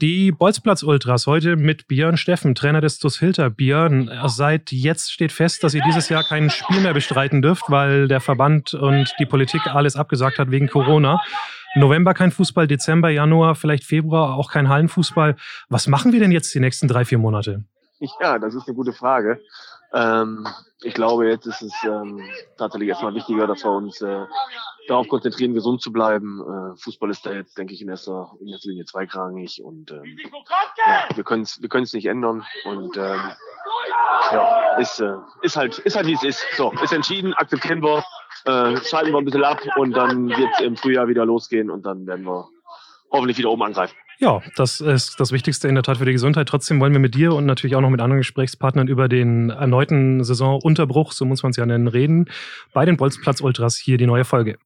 Die Bolzplatz-Ultras heute mit Björn Steffen, Trainer des TuS Hilter. Björn, seit jetzt steht fest, dass ihr dieses Jahr kein Spiel mehr bestreiten dürft, weil der Verband und die Politik alles abgesagt hat wegen Corona. November kein Fußball, Dezember, Januar, vielleicht Februar auch kein Hallenfußball. Was machen wir denn jetzt die nächsten drei, vier Monate? Ja, das ist eine gute Frage. Ähm, ich glaube, jetzt ist es ähm, tatsächlich erstmal wichtiger, dass wir uns äh, darauf konzentrieren, gesund zu bleiben. Äh, Fußball ist da jetzt, denke ich, in erster, in erster Linie zweigrangig und ähm, ja, wir können es wir nicht ändern und ähm, ja, ist, äh, ist halt ist halt wie es ist. So, ist entschieden, akzeptieren wir, äh, schalten wir ein bisschen ab und dann wird es im Frühjahr wieder losgehen und dann werden wir hoffentlich wieder oben angreifen. Ja, das ist das Wichtigste in der Tat für die Gesundheit. Trotzdem wollen wir mit dir und natürlich auch noch mit anderen Gesprächspartnern über den erneuten Saisonunterbruch, so muss man es ja nennen, reden. Bei den Bolzplatz Ultras hier die neue Folge.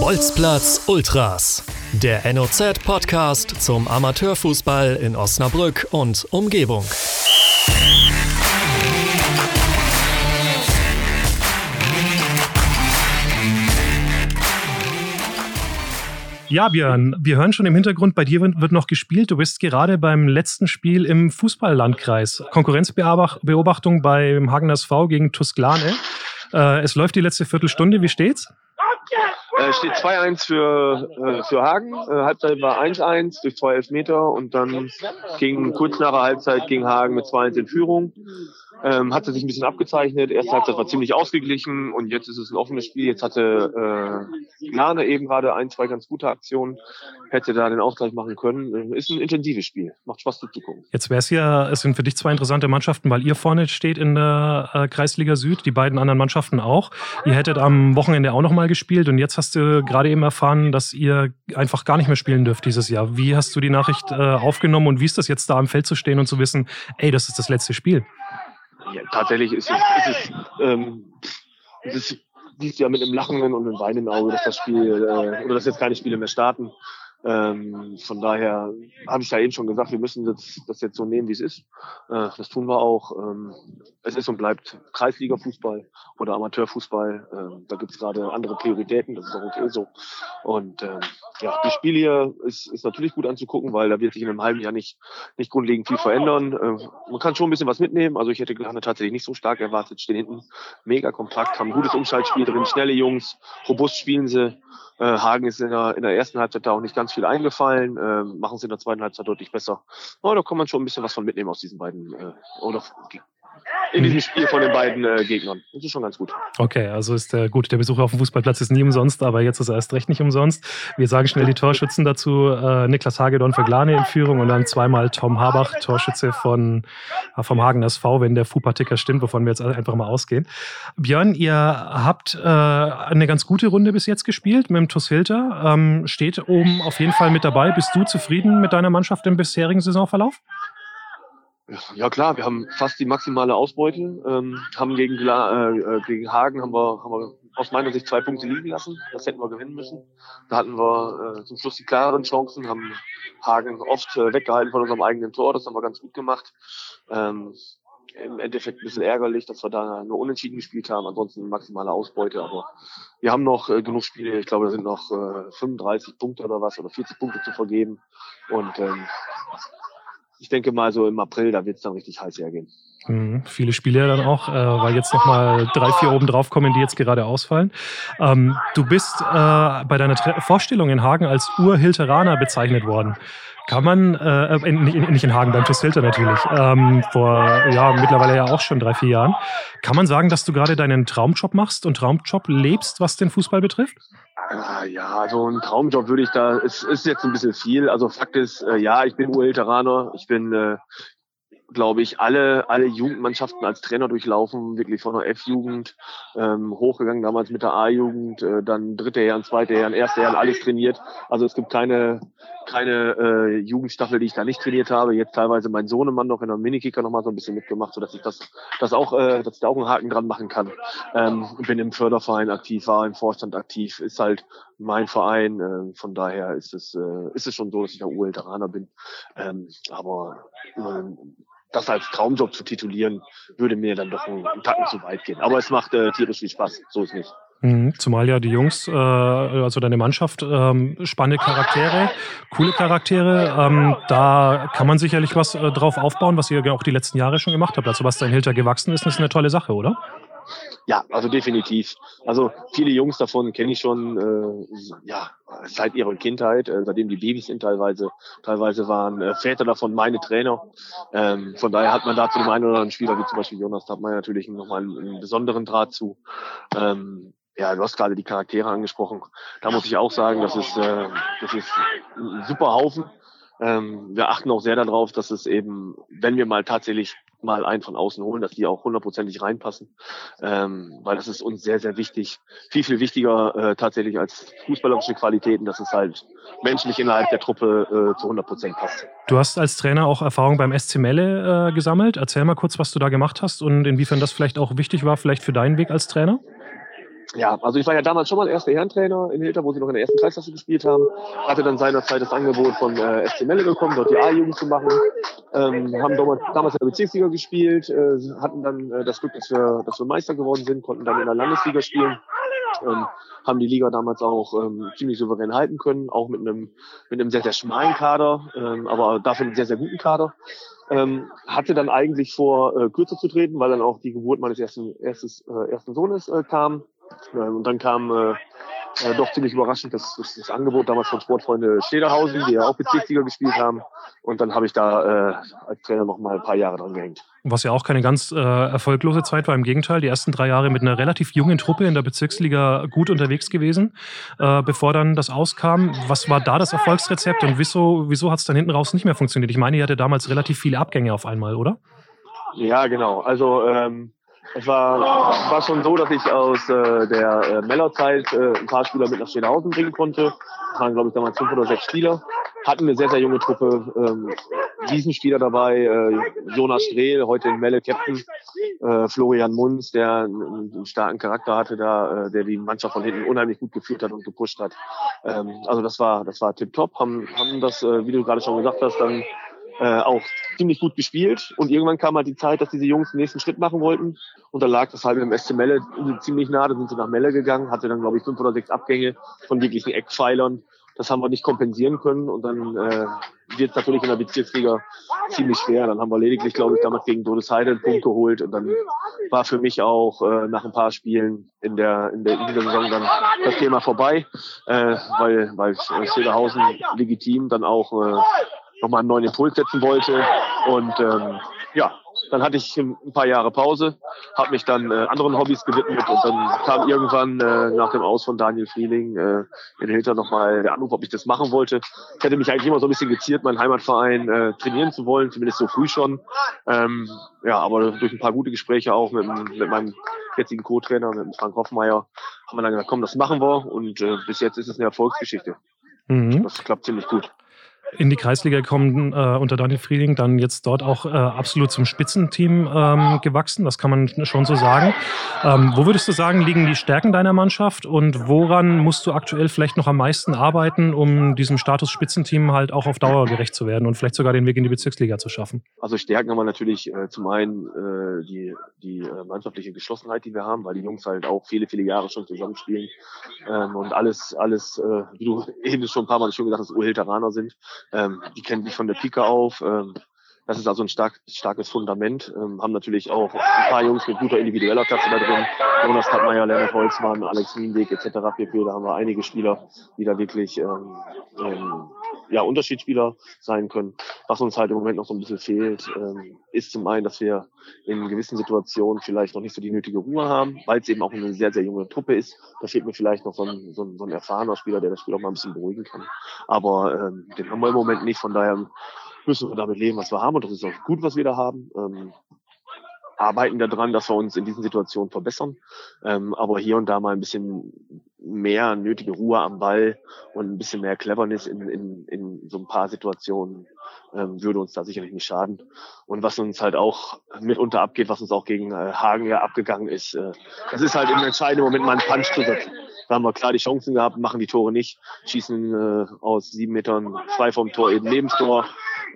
Bolzplatz Ultras, der NOZ-Podcast zum Amateurfußball in Osnabrück und Umgebung. Ja, Björn, wir hören schon im Hintergrund, bei dir wird noch gespielt. Du bist gerade beim letzten Spiel im Fußballlandkreis. Konkurrenzbeobachtung beim Hagen SV gegen Tusklane. Äh, es läuft die letzte Viertelstunde. Wie steht's? Äh, steht 2-1 für, äh, für Hagen. Äh, Halbzeit war 1-1 durch zwei Elfmeter und dann ging kurz nach der Halbzeit ging Hagen mit 2-1 in Führung ähm, hatte sich ein bisschen abgezeichnet. Erste Halbzeit war ziemlich ausgeglichen und jetzt ist es ein offenes Spiel. Jetzt hatte äh, Lane eben gerade ein, zwei ganz gute Aktionen, hätte da den Ausgleich machen können. Ist ein intensives Spiel, macht Spaß zuzugucken. Jetzt wäre es ja, es sind für dich zwei interessante Mannschaften, weil ihr vorne steht in der äh, Kreisliga Süd, die beiden anderen Mannschaften auch. Ihr hättet am Wochenende auch nochmal gespielt und jetzt hast du gerade eben erfahren, dass ihr einfach gar nicht mehr spielen dürft dieses Jahr. Wie hast du die Nachricht äh, aufgenommen und wie ist das jetzt da am Feld zu stehen und zu wissen, ey, das ist das letzte Spiel? Ja, tatsächlich ist es, ist es, ähm, es ist, du ja mit einem lachenden und einem weinenden Auge, dass das Spiel äh, oder dass jetzt keine Spiele mehr starten. Ähm, von daher habe ich ja eben schon gesagt, wir müssen das, das jetzt so nehmen, wie es ist. Äh, das tun wir auch. Ähm, es ist und bleibt Kreisliga-Fußball oder Amateurfußball. Ähm, da gibt es gerade andere Prioritäten, das ist auch okay so. Und ähm, ja, das Spiel hier ist, ist natürlich gut anzugucken, weil da wird sich in einem halben Jahr nicht, nicht grundlegend viel verändern. Äh, man kann schon ein bisschen was mitnehmen. Also ich hätte Glane tatsächlich nicht so stark erwartet. Stehen hinten mega kompakt, haben ein gutes Umschaltspiel drin, schnelle Jungs, robust spielen sie. Äh, Hagen ist in der, in der ersten Halbzeit da auch nicht ganz viel eingefallen, äh, machen sie in der zweiten Halbzeit deutlich besser. Aber da kann man schon ein bisschen was von mitnehmen aus diesen beiden äh, oder in diesem Spiel von den beiden äh, Gegnern. Das ist schon ganz gut. Okay, also ist der gut, der Besuch auf dem Fußballplatz ist nie umsonst, aber jetzt ist er erst recht nicht umsonst. Wir sagen schnell die Torschützen dazu. Äh, Niklas Hagedorn für Glane in Führung und dann zweimal Tom Habach, Torschütze von, äh, vom Hagen SV, wenn der Fupa-Ticker stimmt, wovon wir jetzt einfach mal ausgehen. Björn, ihr habt äh, eine ganz gute Runde bis jetzt gespielt mit dem TuS Hilter. Ähm, steht oben auf jeden Fall mit dabei. Bist du zufrieden mit deiner Mannschaft im bisherigen Saisonverlauf? Ja klar, wir haben fast die maximale Ausbeute. Ähm, haben gegen, äh, äh, gegen Hagen haben wir, haben wir aus meiner Sicht zwei Punkte liegen lassen. Das hätten wir gewinnen müssen. Da hatten wir äh, zum Schluss die klareren Chancen, haben Hagen oft äh, weggehalten von unserem eigenen Tor. Das haben wir ganz gut gemacht. Ähm, Im Endeffekt ein bisschen ärgerlich, dass wir da nur unentschieden gespielt haben. Ansonsten maximale Ausbeute. Aber wir haben noch äh, genug Spiele. Ich glaube, da sind noch äh, 35 Punkte oder was oder 40 Punkte zu vergeben. Und ähm, ich denke mal so im April, da wird es dann richtig heiß hergehen. Mhm, viele Spiele dann auch, äh, weil jetzt nochmal drei, vier oben drauf kommen, die jetzt gerade ausfallen. Ähm, du bist äh, bei deiner Tre Vorstellung in Hagen als Urhilteraner bezeichnet worden. Kann man, äh, äh nicht in Hagen, beim Hilter natürlich, ähm, vor ja mittlerweile ja auch schon drei, vier Jahren. Kann man sagen, dass du gerade deinen Traumjob machst und Traumjob lebst, was den Fußball betrifft? Ah, ja, so ein Traumjob würde ich da, es ist jetzt ein bisschen viel. Also Fakt ist, äh, ja, ich bin Urhilteraner, ich bin äh, glaube ich, alle, alle Jugendmannschaften als Trainer durchlaufen, wirklich von der F-Jugend ähm, hochgegangen, damals mit der A-Jugend, äh, dann dritte Herren, zweite Herren, erste Herren, alles trainiert. Also es gibt keine, keine äh, Jugendstaffel, die ich da nicht trainiert habe. Jetzt teilweise mein Sohnemann noch in der Minikicker noch mal so ein bisschen mitgemacht, so dass ich das, das auch, äh, dass ich da auch einen Haken dran machen kann. Ähm, bin im Förderverein aktiv, war im Vorstand aktiv, ist halt mein Verein. Äh, von daher ist es, äh, ist es schon so, dass ich der Urhelteraner bin. Ähm, aber äh, das als Traumjob zu titulieren, würde mir dann doch einen, Tacken zu weit gehen. Aber es macht äh, tierisch viel Spaß, so ist nicht. Mhm, zumal ja die Jungs, äh, also deine Mannschaft, ähm, spannende Charaktere, coole Charaktere. Ähm, da kann man sicherlich was äh, drauf aufbauen, was ihr auch die letzten Jahre schon gemacht habt. Also was da in Hilter gewachsen ist, ist eine tolle Sache, oder? Ja, also definitiv. Also viele Jungs davon kenne ich schon, äh, ja, seit ihrer Kindheit, äh, seitdem die Babys sind teilweise. Teilweise waren äh, Väter davon meine Trainer. Ähm, von daher hat man da zu dem einen oder anderen Spieler, wie zum Beispiel Jonas, da hat man natürlich nochmal einen, einen besonderen Draht zu. Ähm, ja, du hast gerade die Charaktere angesprochen. Da muss ich auch sagen, das ist, äh, das ist ein super Haufen. Ähm, wir achten auch sehr darauf, dass es eben, wenn wir mal tatsächlich mal einen von außen holen, dass die auch hundertprozentig reinpassen, ähm, weil das ist uns sehr, sehr wichtig. Viel, viel wichtiger äh, tatsächlich als fußballerische Qualitäten, dass es halt menschlich innerhalb der Truppe äh, zu 100 Prozent passt. Du hast als Trainer auch Erfahrung beim SC Melle äh, gesammelt. Erzähl mal kurz, was du da gemacht hast und inwiefern das vielleicht auch wichtig war, vielleicht für deinen Weg als Trainer. Ja, also ich war ja damals schon mal erster Herrentrainer in Hilter, wo sie noch in der ersten Kreisklasse gespielt haben. Hatte dann seinerzeit das Angebot von äh, SC Melle bekommen, dort die A-Jugend zu machen. Ähm, haben damals, damals in der Bezirksliga gespielt, äh, hatten dann äh, das Glück, dass wir, dass wir Meister geworden sind, konnten dann in der Landesliga spielen. Ähm, haben die Liga damals auch ähm, ziemlich souverän halten können, auch mit einem, mit einem sehr, sehr schmalen Kader, ähm, aber dafür einen sehr, sehr guten Kader. Ähm, hatte dann eigentlich vor, äh, kürzer zu treten, weil dann auch die Geburt meines ersten, erstes, äh, ersten Sohnes äh, kam. Und dann kam äh, äh, doch ziemlich überraschend das, das, das Angebot damals von Sportfreunde Stederhausen, die ja auch Bezirksliga gespielt haben. Und dann habe ich da äh, als Trainer noch mal ein paar Jahre dran gehängt. Was ja auch keine ganz äh, erfolglose Zeit war, im Gegenteil. Die ersten drei Jahre mit einer relativ jungen Truppe in der Bezirksliga gut unterwegs gewesen, äh, bevor dann das auskam. Was war da das Erfolgsrezept und wieso, wieso hat es dann hinten raus nicht mehr funktioniert? Ich meine, ihr hatte damals relativ viele Abgänge auf einmal, oder? Ja, genau. Also ähm, es war, war schon so, dass ich aus äh, der äh, Mellerzeit äh, ein paar Spieler mit nach Steenhausen bringen konnte. Es waren, glaube ich, damals fünf oder sechs Spieler. Hatten eine sehr, sehr junge Truppe. Ähm, Spieler dabei, äh, Jonas Strehl, heute in Melle Captain, äh, Florian Munz, der einen, einen starken Charakter hatte, da, äh, der die Mannschaft von hinten unheimlich gut geführt hat und gepusht hat. Ähm, also das war, das war tipptopp. Haben, haben das, äh, wie du gerade schon gesagt hast, dann äh, auch ziemlich gut gespielt. Und irgendwann kam halt die Zeit, dass diese Jungs den nächsten Schritt machen wollten. Und dann lag das halt im SC Melle ziemlich nah. Da sind sie nach Melle gegangen, hatte dann, glaube ich, fünf oder sechs Abgänge von wirklichen Eckpfeilern. Das haben wir nicht kompensieren können. Und dann äh, wird es natürlich in der Bezirksliga ziemlich schwer. Dann haben wir lediglich, glaube ich, damals gegen Dodesheide einen Punkt geholt. Und dann war für mich auch äh, nach ein paar Spielen in der, in der, in der Saison dann das Thema vorbei, äh, weil, weil Schilderhausen legitim dann auch äh, nochmal einen neuen Impuls setzen wollte. Und ähm, ja, dann hatte ich ein paar Jahre Pause, habe mich dann äh, anderen Hobbys gewidmet und dann kam irgendwann äh, nach dem Aus von Daniel Frieling äh, in Hilter nochmal der Anruf, ob ich das machen wollte. Ich hätte mich eigentlich immer so ein bisschen geziert, meinen Heimatverein äh, trainieren zu wollen, zumindest so früh schon. Ähm, ja, aber durch ein paar gute Gespräche auch mit, mit meinem jetzigen Co-Trainer, mit Frank Hoffmeier, haben wir dann gesagt, komm, das machen wir und äh, bis jetzt ist es eine Erfolgsgeschichte. Mhm. Das klappt ziemlich gut in die Kreisliga gekommen äh, unter Daniel Frieding, dann jetzt dort auch äh, absolut zum Spitzenteam ähm, gewachsen, das kann man schon so sagen. Ähm, wo würdest du sagen, liegen die Stärken deiner Mannschaft und woran musst du aktuell vielleicht noch am meisten arbeiten, um diesem Status Spitzenteam halt auch auf Dauer gerecht zu werden und vielleicht sogar den Weg in die Bezirksliga zu schaffen? Also Stärken haben wir natürlich äh, zum einen äh, die, die äh, mannschaftliche Geschlossenheit, die wir haben, weil die Jungs halt auch viele, viele Jahre schon zusammenspielen ähm, und alles, alles, äh, wie du eben schon ein paar Mal schon gesagt hast, Urhilteraner sind. Ähm, die kennen sich von der Pike auf. Ähm, das ist also ein stark, starkes Fundament. Ähm, haben natürlich auch ein paar Jungs mit guter individueller Klasse da drin. Jonas Kappmeier, Lennart Holzmann, Alex Wienweg etc. pp. Da haben wir einige Spieler, die da wirklich ähm, ähm, ja, Unterschiedsspieler sein können. Was uns halt im Moment noch so ein bisschen fehlt, ähm, ist zum einen, dass wir in gewissen Situationen vielleicht noch nicht so die nötige Ruhe haben, weil es eben auch eine sehr, sehr junge Truppe ist. Da fehlt mir vielleicht noch so ein, so ein, so ein erfahrener Spieler, der das Spiel auch mal ein bisschen beruhigen kann. Aber ähm, den haben wir im Moment nicht, von daher müssen wir damit leben, was wir haben und das ist auch gut, was wir da haben. Ähm, arbeiten daran, dass wir uns in diesen Situationen verbessern, ähm, aber hier und da mal ein bisschen mehr nötige Ruhe am Ball und ein bisschen mehr Cleverness in, in, in so ein paar Situationen ähm, würde uns da sicherlich nicht schaden. Und was uns halt auch mitunter abgeht, was uns auch gegen äh, Hagen ja abgegangen ist, äh, das ist halt im entscheidenden Moment mal einen Punch zu setzen. Da haben wir klar die Chancen gehabt, machen die Tore nicht, schießen äh, aus sieben Metern frei vom Tor eben neben Tor,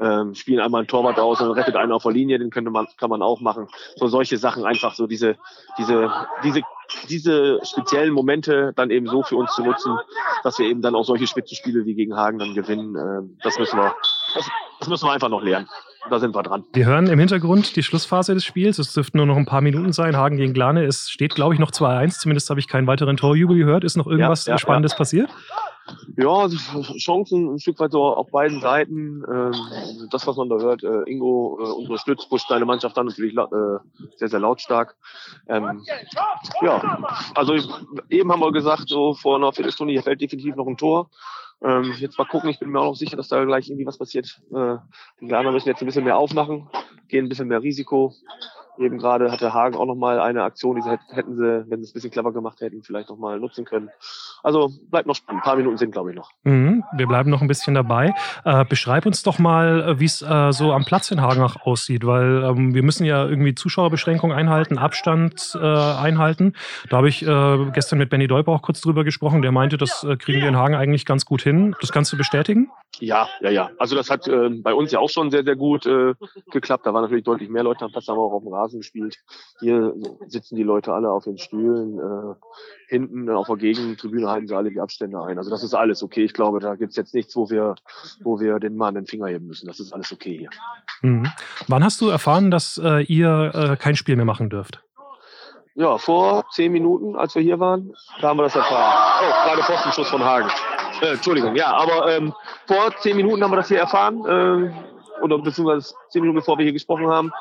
ähm, spielen einmal ein Torwart aus und rettet einen auf der Linie, den könnte man, kann man auch machen. So solche Sachen einfach so diese, diese, diese diese speziellen Momente dann eben so für uns zu nutzen, dass wir eben dann auch solche Spitzenspiele wie gegen Hagen dann gewinnen, äh, das müssen wir, das, das müssen wir einfach noch lernen da sind wir dran. Wir hören im Hintergrund die Schlussphase des Spiels. Es dürften nur noch ein paar Minuten sein. Hagen gegen Glane. Es steht, glaube ich, noch 2-1. Zumindest habe ich keinen weiteren Torjubel gehört. Ist noch irgendwas ja, ja, Spannendes ja. passiert? Ja, Chancen ein Stück weit so auf beiden Seiten. Ähm, das, was man da hört, äh, Ingo äh, unterstützt, pusht seine Mannschaft dann natürlich äh, sehr, sehr lautstark. Ähm, ja, also eben haben wir gesagt, so vor einer Viertelstunde, hier fällt definitiv noch ein Tor. Ähm, jetzt mal gucken, ich bin mir auch noch sicher, dass da gleich irgendwie was passiert. Äh, die Glaner müssen jetzt ein bisschen mehr aufmachen, gehen ein bisschen mehr Risiko. Eben gerade hatte Hagen auch nochmal eine Aktion, die sie hätten sie, wenn sie es ein bisschen clever gemacht hätten, vielleicht nochmal nutzen können. Also bleibt noch spannend. Ein paar Minuten sind, glaube ich, noch. Mhm, wir bleiben noch ein bisschen dabei. Äh, beschreib uns doch mal, äh, wie es äh, so am Platz in Hagenach aussieht, weil ähm, wir müssen ja irgendwie Zuschauerbeschränkungen einhalten, Abstand äh, einhalten. Da habe ich äh, gestern mit Benny Deuper auch kurz drüber gesprochen. Der meinte, das äh, kriegen wir in Hagen eigentlich ganz gut hin. Das kannst du bestätigen? Ja, ja, ja. Also das hat bei uns ja auch schon sehr, sehr gut geklappt. Da waren natürlich deutlich mehr Leute am Platz, haben wir auch auf dem Rasen Rasen gespielt. Hier sitzen die Leute alle auf den Stühlen. Äh, hinten auf der Gegentribüne halten sie alle die Abstände ein. Also das ist alles okay. Ich glaube, da gibt's jetzt nichts, wo wir, wo wir den Mann den Finger heben müssen. Das ist alles okay hier. Mhm. Wann hast du erfahren, dass äh, ihr äh, kein Spiel mehr machen dürft? Ja, vor zehn Minuten, als wir hier waren, da haben wir das erfahren. Oh, gerade Pfostenschuss von Hagen. Äh, Entschuldigung, ja, aber ähm, vor zehn Minuten haben wir das hier erfahren, äh, oder beziehungsweise zehn Minuten bevor wir hier gesprochen haben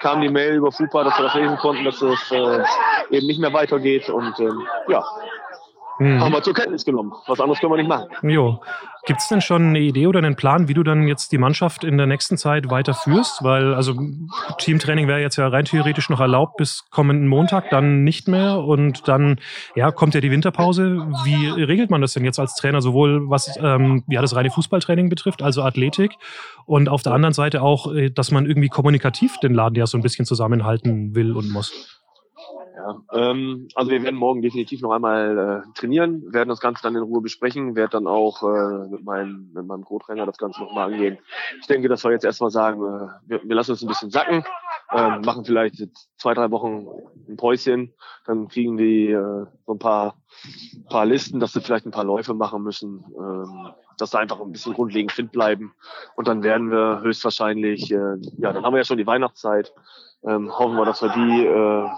kam die Mail über FUPA, dass wir das lesen konnten, dass es äh, eben nicht mehr weitergeht. Und ähm, ja, hm. haben wir zur Kenntnis genommen. Was anderes können wir nicht machen. Jo. Gibt es denn schon eine Idee oder einen Plan, wie du dann jetzt die Mannschaft in der nächsten Zeit weiterführst? Weil, also Teamtraining wäre jetzt ja rein theoretisch noch erlaubt bis kommenden Montag, dann nicht mehr. Und dann ja, kommt ja die Winterpause. Wie regelt man das denn jetzt als Trainer, sowohl was ähm, ja, das reine Fußballtraining betrifft, also Athletik, und auf der anderen Seite auch, äh, dass man irgendwie kommunikativ den Laden ja so ein bisschen zusammenhalten will und muss? Ähm, also wir werden morgen definitiv noch einmal äh, trainieren, werden das Ganze dann in Ruhe besprechen, werde dann auch äh, mit, meinem, mit meinem Co-Trainer das Ganze nochmal angehen. Ich denke, dass wir jetzt erstmal sagen, äh, wir, wir lassen uns ein bisschen sacken, äh, machen vielleicht zwei, drei Wochen ein Päuschen, dann kriegen die äh, so ein paar, paar Listen, dass sie vielleicht ein paar Läufe machen müssen, ähm, dass sie einfach ein bisschen grundlegend fit bleiben. Und dann werden wir höchstwahrscheinlich, äh, ja, dann haben wir ja schon die Weihnachtszeit, ähm, hoffen wir, dass wir die äh,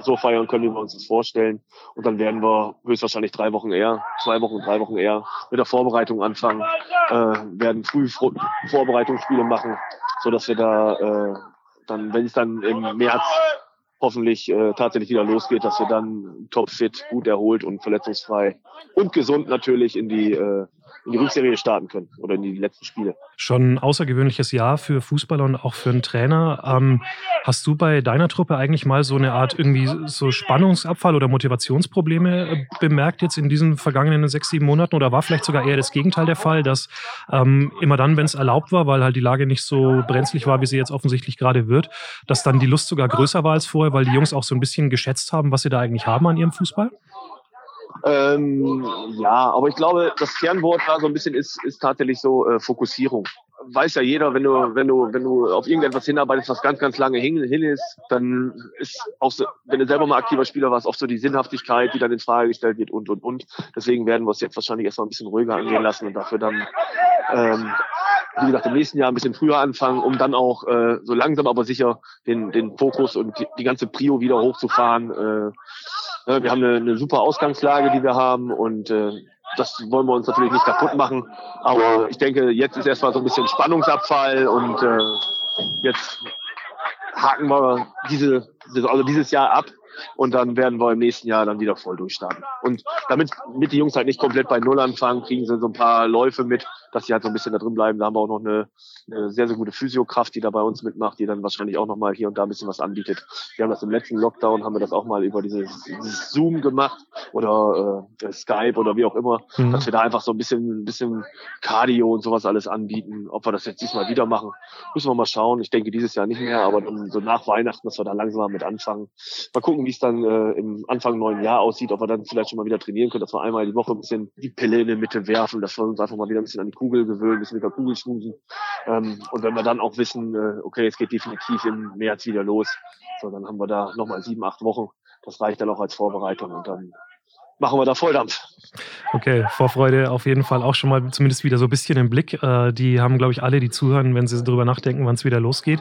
so feiern können, wie wir uns das vorstellen. Und dann werden wir höchstwahrscheinlich drei Wochen eher, zwei Wochen, drei Wochen eher mit der Vorbereitung anfangen, äh, werden früh Vorbereitungsspiele machen, so dass wir da äh, dann, wenn es dann im März hoffentlich äh, tatsächlich wieder losgeht, dass wir dann topfit, gut erholt und verletzungsfrei und gesund natürlich in die äh, in die Rückserie starten können oder in die letzten Spiele. Schon ein außergewöhnliches Jahr für Fußballer und auch für einen Trainer. Ähm, hast du bei deiner Truppe eigentlich mal so eine Art irgendwie so Spannungsabfall oder Motivationsprobleme äh, bemerkt jetzt in diesen vergangenen sechs, sieben Monaten? Oder war vielleicht sogar eher das Gegenteil der Fall, dass ähm, immer dann, wenn es erlaubt war, weil halt die Lage nicht so brenzlig war, wie sie jetzt offensichtlich gerade wird, dass dann die Lust sogar größer war als vorher, weil die Jungs auch so ein bisschen geschätzt haben, was sie da eigentlich haben an ihrem Fußball? Ähm, ja, aber ich glaube, das Kernwort da so ein bisschen ist, ist tatsächlich so äh, Fokussierung. Weiß ja jeder, wenn du, wenn du, wenn du auf irgendetwas hinarbeitest, was ganz, ganz lange hin, hin ist, dann ist auch so, wenn du selber mal aktiver Spieler warst, oft so die Sinnhaftigkeit, die dann in Frage gestellt wird und und und. Deswegen werden wir es jetzt wahrscheinlich erstmal ein bisschen ruhiger angehen lassen und dafür dann ähm, wie gesagt, im nächsten Jahr ein bisschen früher anfangen, um dann auch äh, so langsam aber sicher den, den Fokus und die, die ganze Prio wieder hochzufahren. Äh, wir haben eine, eine super Ausgangslage, die wir haben und äh, das wollen wir uns natürlich nicht kaputt machen. Aber ich denke, jetzt ist erstmal so ein bisschen Spannungsabfall und äh, jetzt haken wir diese, also dieses Jahr ab und dann werden wir im nächsten Jahr dann wieder voll durchstarten. Und damit mit die Jungs halt nicht komplett bei Null anfangen, kriegen sie so ein paar Läufe mit, dass sie halt so ein bisschen da drin bleiben. Da haben wir auch noch eine, eine sehr, sehr gute Physiokraft, die da bei uns mitmacht, die dann wahrscheinlich auch nochmal hier und da ein bisschen was anbietet. Wir haben das im letzten Lockdown, haben wir das auch mal über dieses, dieses Zoom gemacht oder äh, Skype oder wie auch immer, mhm. dass wir da einfach so ein bisschen, ein bisschen Cardio und sowas alles anbieten. Ob wir das jetzt diesmal wieder machen, müssen wir mal schauen. Ich denke dieses Jahr nicht mehr, aber so nach Weihnachten, dass wir da langsam mal mit anfangen. Mal gucken, wie es dann äh, im Anfang neuen Jahr aussieht, ob wir dann vielleicht schon mal wieder trainieren können, dass wir einmal die Woche ein bisschen die Pille in die Mitte werfen, dass wir uns einfach mal wieder ein bisschen an die Kugel gewöhnen, ein bisschen mit der Kugel schmusen. Ähm, und wenn wir dann auch wissen, äh, okay, es geht definitiv im März wieder los, so, dann haben wir da nochmal sieben, acht Wochen, das reicht dann auch als Vorbereitung und dann machen wir da Volldampf. Okay, Vorfreude auf jeden Fall auch schon mal zumindest wieder so ein bisschen im Blick. Äh, die haben, glaube ich, alle, die zuhören, wenn sie darüber nachdenken, wann es wieder losgeht.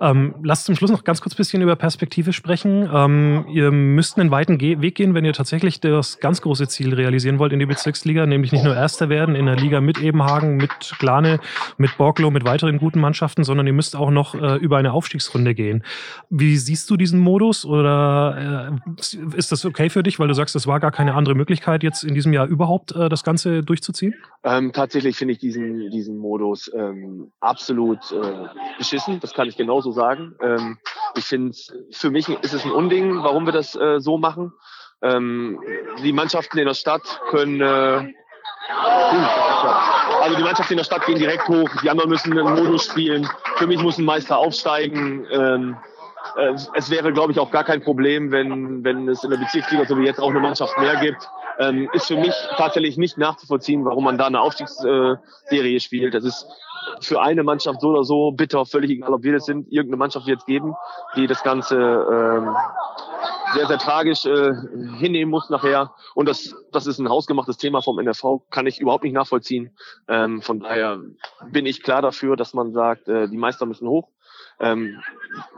Ähm, lasst zum Schluss noch ganz kurz ein bisschen über Perspektive sprechen. Ähm, ihr müsst einen weiten Weg gehen, wenn ihr tatsächlich das ganz große Ziel realisieren wollt in die Bezirksliga, nämlich nicht nur Erster werden in der Liga mit Ebenhagen, mit Glane, mit Borglo, mit weiteren guten Mannschaften, sondern ihr müsst auch noch äh, über eine Aufstiegsrunde gehen. Wie siehst du diesen Modus oder äh, ist das okay für dich, weil du sagst, es war gar keine andere Möglichkeit, jetzt in diesem Jahr überhaupt äh, das Ganze durchzuziehen? Ähm, tatsächlich finde ich diesen, diesen Modus ähm, absolut äh, beschissen. Das kann ich genauso sagen. Ähm, ich finde, für mich ist es ein Unding, warum wir das äh, so machen. Ähm, die Mannschaften in der Stadt können äh, also die Mannschaften in der Stadt gehen direkt hoch, die anderen müssen einen Modus spielen. Für mich muss ein Meister aufsteigen. Äh, es wäre, glaube ich, auch gar kein Problem, wenn, wenn es in der Bezirksliga so wie jetzt auch eine Mannschaft mehr gibt. Ähm, ist für mich tatsächlich nicht nachzuvollziehen, warum man da eine Aufstiegsserie spielt. Das ist für eine Mannschaft so oder so bitter, völlig egal, ob wir das sind, irgendeine Mannschaft wird es geben, die das Ganze ähm, sehr, sehr tragisch äh, hinnehmen muss nachher. Und das, das ist ein hausgemachtes Thema vom NFV, kann ich überhaupt nicht nachvollziehen. Ähm, von daher bin ich klar dafür, dass man sagt, äh, die Meister müssen hoch. Ähm,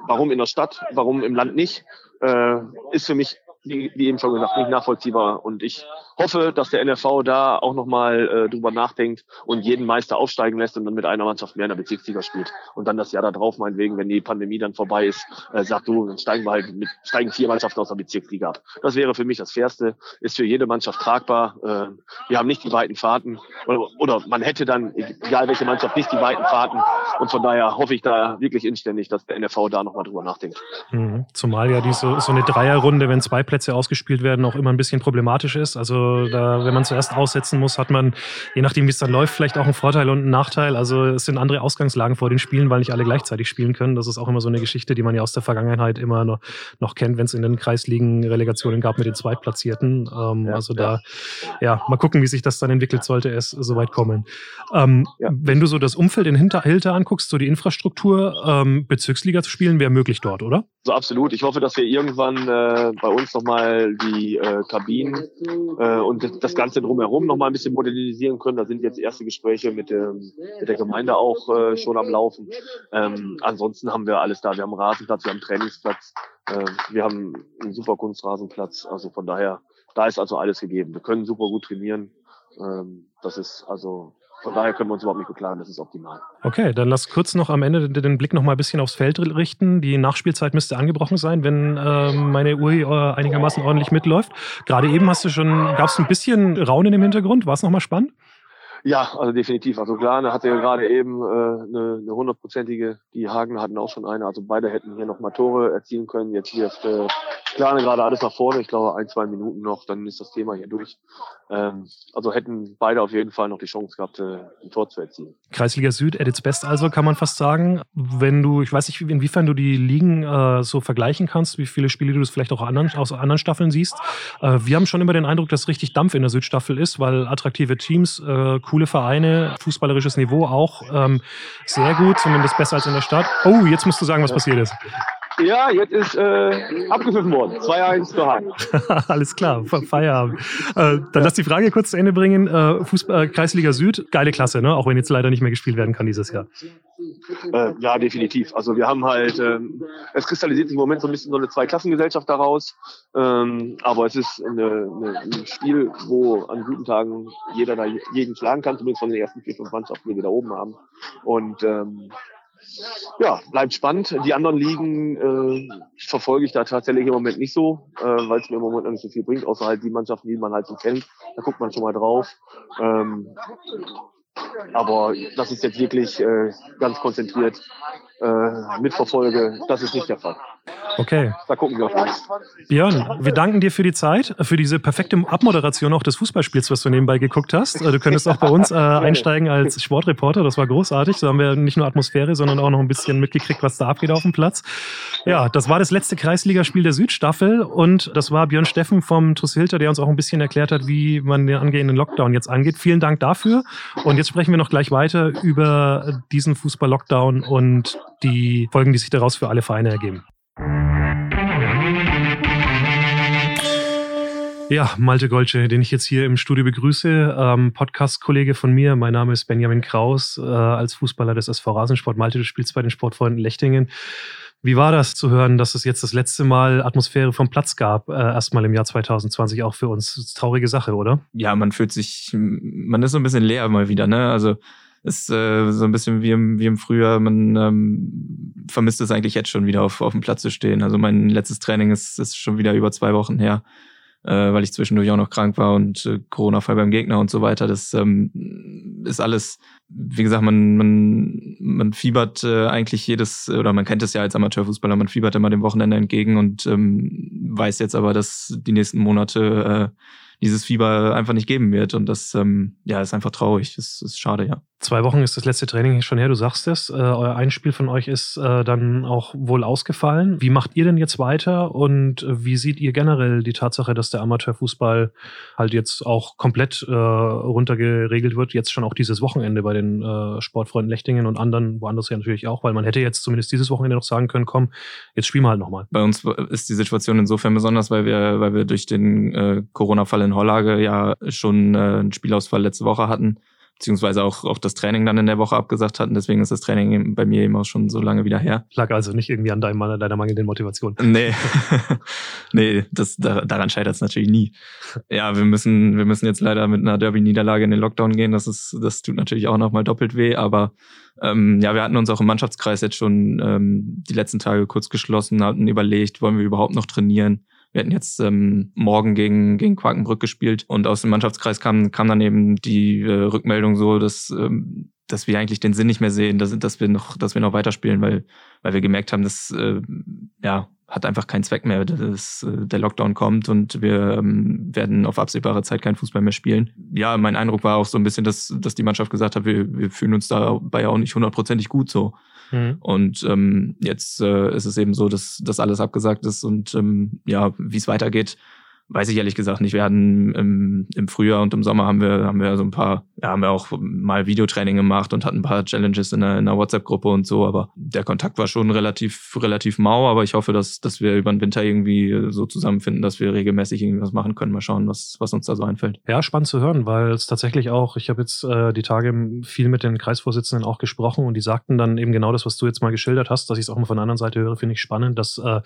warum in der Stadt, warum im Land nicht, äh, ist für mich wie, wie eben schon gesagt, nicht nachvollziehbar. Und ich hoffe, dass der NRV da auch nochmal äh, drüber nachdenkt und jeden Meister aufsteigen lässt und dann mit einer Mannschaft mehr in der Bezirksliga spielt. Und dann das Jahr da drauf, meinetwegen, wenn die Pandemie dann vorbei ist, äh, sagt du, dann steigen wir halt mit, steigen vier Mannschaften aus der Bezirksliga ab. Das wäre für mich das Fairste, ist für jede Mannschaft tragbar. Äh, wir haben nicht die weiten Fahrten oder, oder man hätte dann, egal welche Mannschaft, nicht die weiten Fahrten. Und von daher hoffe ich da wirklich inständig, dass der NRV da nochmal drüber nachdenkt. Mhm. Zumal ja diese, so eine Dreierrunde, wenn zwei Plätze ausgespielt werden, auch immer ein bisschen problematisch ist. Also da, wenn man zuerst aussetzen muss, hat man, je nachdem wie es dann läuft, vielleicht auch einen Vorteil und einen Nachteil. Also es sind andere Ausgangslagen vor den Spielen, weil nicht alle gleichzeitig spielen können. Das ist auch immer so eine Geschichte, die man ja aus der Vergangenheit immer noch, noch kennt, wenn es in den Kreisligen Relegationen gab mit den Zweitplatzierten. Ähm, ja, also da, ja, mal gucken, wie sich das dann entwickelt, sollte es soweit kommen. Ähm, ja. Wenn du so das Umfeld in Hinter Hilter anguckst, so die Infrastruktur, ähm, Bezirksliga zu spielen, wäre möglich dort, oder? So absolut. Ich hoffe, dass wir irgendwann äh, bei uns nochmal die äh, Kabinen äh, und das Ganze drumherum noch mal ein bisschen modernisieren können. Da sind jetzt erste Gespräche mit, dem, mit der Gemeinde auch äh, schon am Laufen. Ähm, ansonsten haben wir alles da. Wir haben Rasenplatz, wir haben Trainingsplatz, äh, wir haben einen super Kunstrasenplatz. Also von daher, da ist also alles gegeben. Wir können super gut trainieren. Ähm, das ist also von daher können wir uns überhaupt nicht beklagen, das ist optimal. Okay, dann lass kurz noch am Ende den Blick noch mal ein bisschen aufs Feld richten. Die Nachspielzeit müsste angebrochen sein, wenn äh, meine Uhr äh, einigermaßen ordentlich mitläuft. Gerade eben hast du schon, gab es ein bisschen Raunen im Hintergrund? War es nochmal spannend? Ja, also definitiv. Also Glane hatte ja gerade eben äh, eine hundertprozentige, die Hagen hatten auch schon eine. Also beide hätten hier noch mal Tore erzielen können. Jetzt wirft äh, Glane gerade alles nach vorne. Ich glaube, ein, zwei Minuten noch, dann ist das Thema hier durch. Ähm, also hätten beide auf jeden Fall noch die Chance gehabt, äh, ein Tor zu erzielen. Kreisliga Süd, at its best also, kann man fast sagen. Wenn du, ich weiß nicht, inwiefern du die Ligen äh, so vergleichen kannst, wie viele Spiele du das vielleicht auch anderen, aus anderen Staffeln siehst. Äh, wir haben schon immer den Eindruck, dass richtig Dampf in der Südstaffel ist, weil attraktive Teams, äh, coole Vereine, fußballerisches Niveau auch ähm, sehr gut, zumindest besser als in der Stadt. Oh, jetzt musst du sagen, was passiert ist. Ja, jetzt ist äh, abgepfiffen worden. 2-1 für Hagen. Alles klar, Feierabend. Äh, dann lass die Frage kurz zu Ende bringen. Äh, Fußball, äh, Kreisliga Süd, geile Klasse, ne? auch wenn jetzt leider nicht mehr gespielt werden kann dieses Jahr. Äh, ja, definitiv. Also wir haben halt, ähm, es kristallisiert sich im Moment so ein bisschen so eine Zweiklassengesellschaft daraus. Ähm, aber es ist eine, eine, ein Spiel, wo an guten Tagen jeder da jeden schlagen kann, zumindest von den ersten vier, fünf Mannschaften, die wir da oben haben. Und ähm, ja, bleibt spannend. Die anderen Ligen äh, verfolge ich da tatsächlich im Moment nicht so, äh, weil es mir im Moment noch nicht so viel bringt, außer halt die Mannschaften, die man halt so kennt. Da guckt man schon mal drauf. Ähm, aber das ist jetzt wirklich äh, ganz konzentriert äh, mitverfolge, das ist nicht der Fall. Okay. Da gucken wir auf uns. Björn, wir danken dir für die Zeit, für diese perfekte Abmoderation auch des Fußballspiels, was du nebenbei geguckt hast. Du könntest auch bei uns äh, einsteigen als Sportreporter. Das war großartig. So haben wir nicht nur Atmosphäre, sondern auch noch ein bisschen mitgekriegt, was da abgeht auf dem Platz. Ja, das war das letzte Kreisligaspiel der Südstaffel und das war Björn Steffen vom TuS Hilter, der uns auch ein bisschen erklärt hat, wie man den angehenden Lockdown jetzt angeht. Vielen Dank dafür. Und jetzt sprechen wir noch gleich weiter über diesen Fußball-Lockdown und die Folgen, die sich daraus für alle Vereine ergeben. Ja, Malte Golce, den ich jetzt hier im Studio begrüße, ähm, Podcast-Kollege von mir. Mein Name ist Benjamin Kraus, äh, als Fußballer des SV Rasensport. Malte, du spielst bei den Sportfreunden Lechtingen. Wie war das zu hören, dass es jetzt das letzte Mal Atmosphäre vom Platz gab, äh, erstmal im Jahr 2020 auch für uns? Traurige Sache, oder? Ja, man fühlt sich, man ist so ein bisschen leer mal wieder, ne? Also ist äh, so ein bisschen wie im, wie im Frühjahr. Man ähm, vermisst es eigentlich jetzt schon wieder auf, auf dem Platz zu stehen. Also mein letztes Training ist, ist schon wieder über zwei Wochen her äh, weil ich zwischendurch auch noch krank war und äh, Corona-Fall beim Gegner und so weiter. Das ähm, ist alles, wie gesagt, man, man, man fiebert äh, eigentlich jedes, oder man kennt es ja als Amateurfußballer, man fiebert immer dem Wochenende entgegen und ähm, weiß jetzt aber, dass die nächsten Monate äh, dieses Fieber einfach nicht geben wird. Und das ähm, ja, ist einfach traurig. Das ist schade, ja. Zwei Wochen ist das letzte Training schon her, du sagst es. Äh, euer Einspiel von euch ist äh, dann auch wohl ausgefallen. Wie macht ihr denn jetzt weiter und wie seht ihr generell die Tatsache, dass der Amateurfußball halt jetzt auch komplett äh, runtergeregelt wird, jetzt schon auch dieses Wochenende bei den äh, Sportfreunden Lechtingen und anderen, woanders ja natürlich auch, weil man hätte jetzt zumindest dieses Wochenende noch sagen können, komm, jetzt spielen wir halt nochmal. Bei uns ist die Situation insofern besonders, weil wir, weil wir durch den äh, Corona-Fall in Hollage ja schon äh, einen Spielausfall letzte Woche hatten beziehungsweise auch, auch das Training dann in der Woche abgesagt hatten. Deswegen ist das Training bei mir eben auch schon so lange wieder her. Lag also nicht irgendwie an deinem, deiner mangelnden Motivation. Nee, nee, das, daran scheitert es natürlich nie. Ja, wir müssen, wir müssen jetzt leider mit einer Derby-Niederlage in den Lockdown gehen. Das ist, das tut natürlich auch nochmal doppelt weh, aber ähm, ja, wir hatten uns auch im Mannschaftskreis jetzt schon ähm, die letzten Tage kurz geschlossen, hatten überlegt, wollen wir überhaupt noch trainieren? Wir hatten jetzt ähm, morgen gegen, gegen Quakenbrück gespielt und aus dem Mannschaftskreis kam, kam dann eben die äh, Rückmeldung so, dass, ähm, dass wir eigentlich den Sinn nicht mehr sehen, dass, dass wir noch, dass wir noch weiterspielen, weil, weil wir gemerkt haben, dass äh, ja, hat einfach keinen Zweck mehr, dass äh, der Lockdown kommt und wir ähm, werden auf absehbare Zeit keinen Fußball mehr spielen. Ja, mein Eindruck war auch so ein bisschen, dass, dass die Mannschaft gesagt hat, wir, wir fühlen uns dabei auch nicht hundertprozentig gut so. Mhm. Und ähm, jetzt äh, ist es eben so, dass das alles abgesagt ist und ähm, ja, wie es weitergeht, weiß ich ehrlich gesagt nicht. Wir hatten im, im Frühjahr und im Sommer haben wir, haben wir so ein paar, ja, haben wir auch mal Videotraining gemacht und hatten ein paar Challenges in der, in der WhatsApp-Gruppe und so, aber der Kontakt war schon relativ, relativ mau, aber ich hoffe, dass, dass wir über den Winter irgendwie so zusammenfinden, dass wir regelmäßig irgendwas machen können. Mal schauen, was, was uns da so einfällt. Ja, spannend zu hören, weil es tatsächlich auch, ich habe jetzt äh, die Tage viel mit den Kreisvorsitzenden auch gesprochen und die sagten dann eben genau das, was du jetzt mal geschildert hast, dass ich es auch mal von der anderen Seite höre, finde ich spannend, dass äh,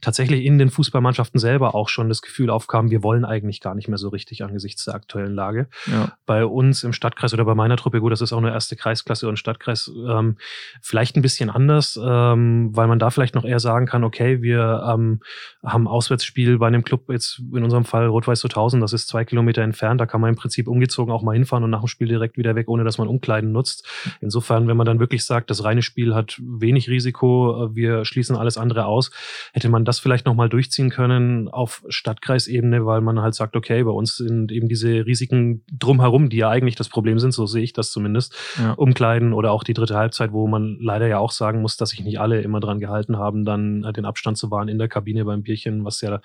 tatsächlich in den Fußballmannschaften selber auch schon das Gefühl aufkommt, aufkam, wir wollen eigentlich gar nicht mehr so richtig angesichts der aktuellen Lage. Ja. Bei uns im Stadtkreis oder bei meiner Truppe, gut, das ist auch eine erste Kreisklasse und Stadtkreis, ähm, vielleicht ein bisschen anders, ähm, weil man da vielleicht noch eher sagen kann, okay, wir ähm, haben Auswärtsspiel bei einem Club, jetzt in unserem Fall Rot-Weiß 2000, das ist zwei Kilometer entfernt, da kann man im Prinzip umgezogen auch mal hinfahren und nach dem Spiel direkt wieder weg, ohne dass man Umkleiden nutzt. Insofern, wenn man dann wirklich sagt, das reine Spiel hat wenig Risiko, äh, wir schließen alles andere aus, hätte man das vielleicht nochmal durchziehen können auf Stadtkreisebene Ebene, weil man halt sagt, okay, bei uns sind eben diese Risiken drumherum, die ja eigentlich das Problem sind, so sehe ich das zumindest, ja. umkleiden oder auch die dritte Halbzeit, wo man leider ja auch sagen muss, dass sich nicht alle immer dran gehalten haben, dann den Abstand zu wahren in der Kabine beim Bierchen, was ja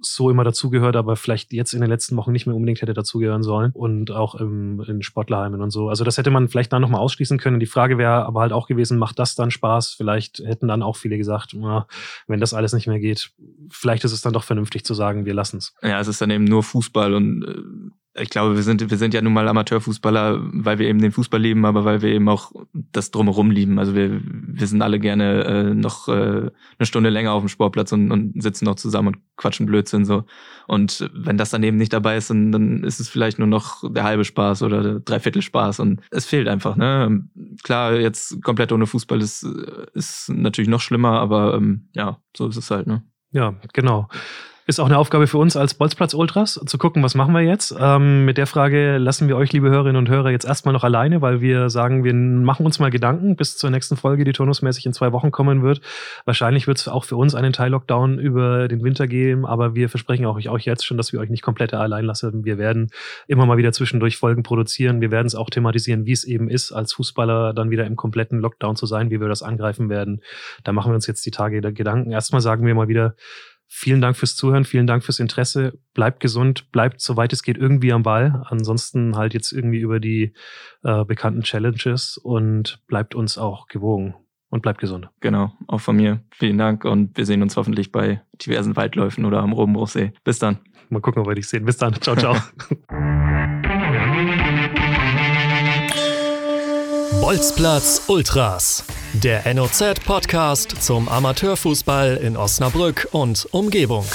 so immer dazugehört, aber vielleicht jetzt in den letzten Wochen nicht mehr unbedingt hätte dazugehören sollen und auch im, in Sportlerheimen und so. Also das hätte man vielleicht dann nochmal ausschließen können. Die Frage wäre aber halt auch gewesen, macht das dann Spaß? Vielleicht hätten dann auch viele gesagt, na, wenn das alles nicht mehr geht, vielleicht ist es dann doch vernünftig zu sagen, wir lassen es. Ja, es ist dann eben nur Fußball und äh, ich glaube, wir sind, wir sind ja nun mal Amateurfußballer, weil wir eben den Fußball lieben, aber weil wir eben auch das drumherum lieben. Also wir, wir sind alle gerne äh, noch äh, eine Stunde länger auf dem Sportplatz und, und sitzen noch zusammen und quatschen Blödsinn so. Und wenn das dann eben nicht dabei ist, dann, dann ist es vielleicht nur noch der halbe Spaß oder der Dreiviertel Spaß und es fehlt einfach. Ne? Klar, jetzt komplett ohne Fußball ist, ist natürlich noch schlimmer, aber ähm, ja, so ist es halt. Ne? Ja, genau. Ist auch eine Aufgabe für uns als Bolzplatz Ultras, zu gucken, was machen wir jetzt. Ähm, mit der Frage lassen wir euch, liebe Hörerinnen und Hörer, jetzt erstmal noch alleine, weil wir sagen, wir machen uns mal Gedanken bis zur nächsten Folge, die turnusmäßig in zwei Wochen kommen wird. Wahrscheinlich wird es auch für uns einen Teil-Lockdown über den Winter geben, aber wir versprechen auch euch jetzt schon, dass wir euch nicht komplett allein lassen. Wir werden immer mal wieder zwischendurch Folgen produzieren. Wir werden es auch thematisieren, wie es eben ist, als Fußballer dann wieder im kompletten Lockdown zu sein, wie wir das angreifen werden. Da machen wir uns jetzt die Tage Gedanken. Erstmal sagen wir mal wieder, Vielen Dank fürs Zuhören, vielen Dank fürs Interesse. Bleibt gesund, bleibt soweit es geht irgendwie am Ball. Ansonsten halt jetzt irgendwie über die äh, bekannten Challenges und bleibt uns auch gewogen und bleibt gesund. Genau, auch von mir. Vielen Dank und wir sehen uns hoffentlich bei diversen Waldläufen oder am Robenbruchsee. Bis dann. Mal gucken, ob wir dich sehen. Bis dann. Ciao, ciao. Bolzplatz Ultras, der NOZ-Podcast zum Amateurfußball in Osnabrück und Umgebung.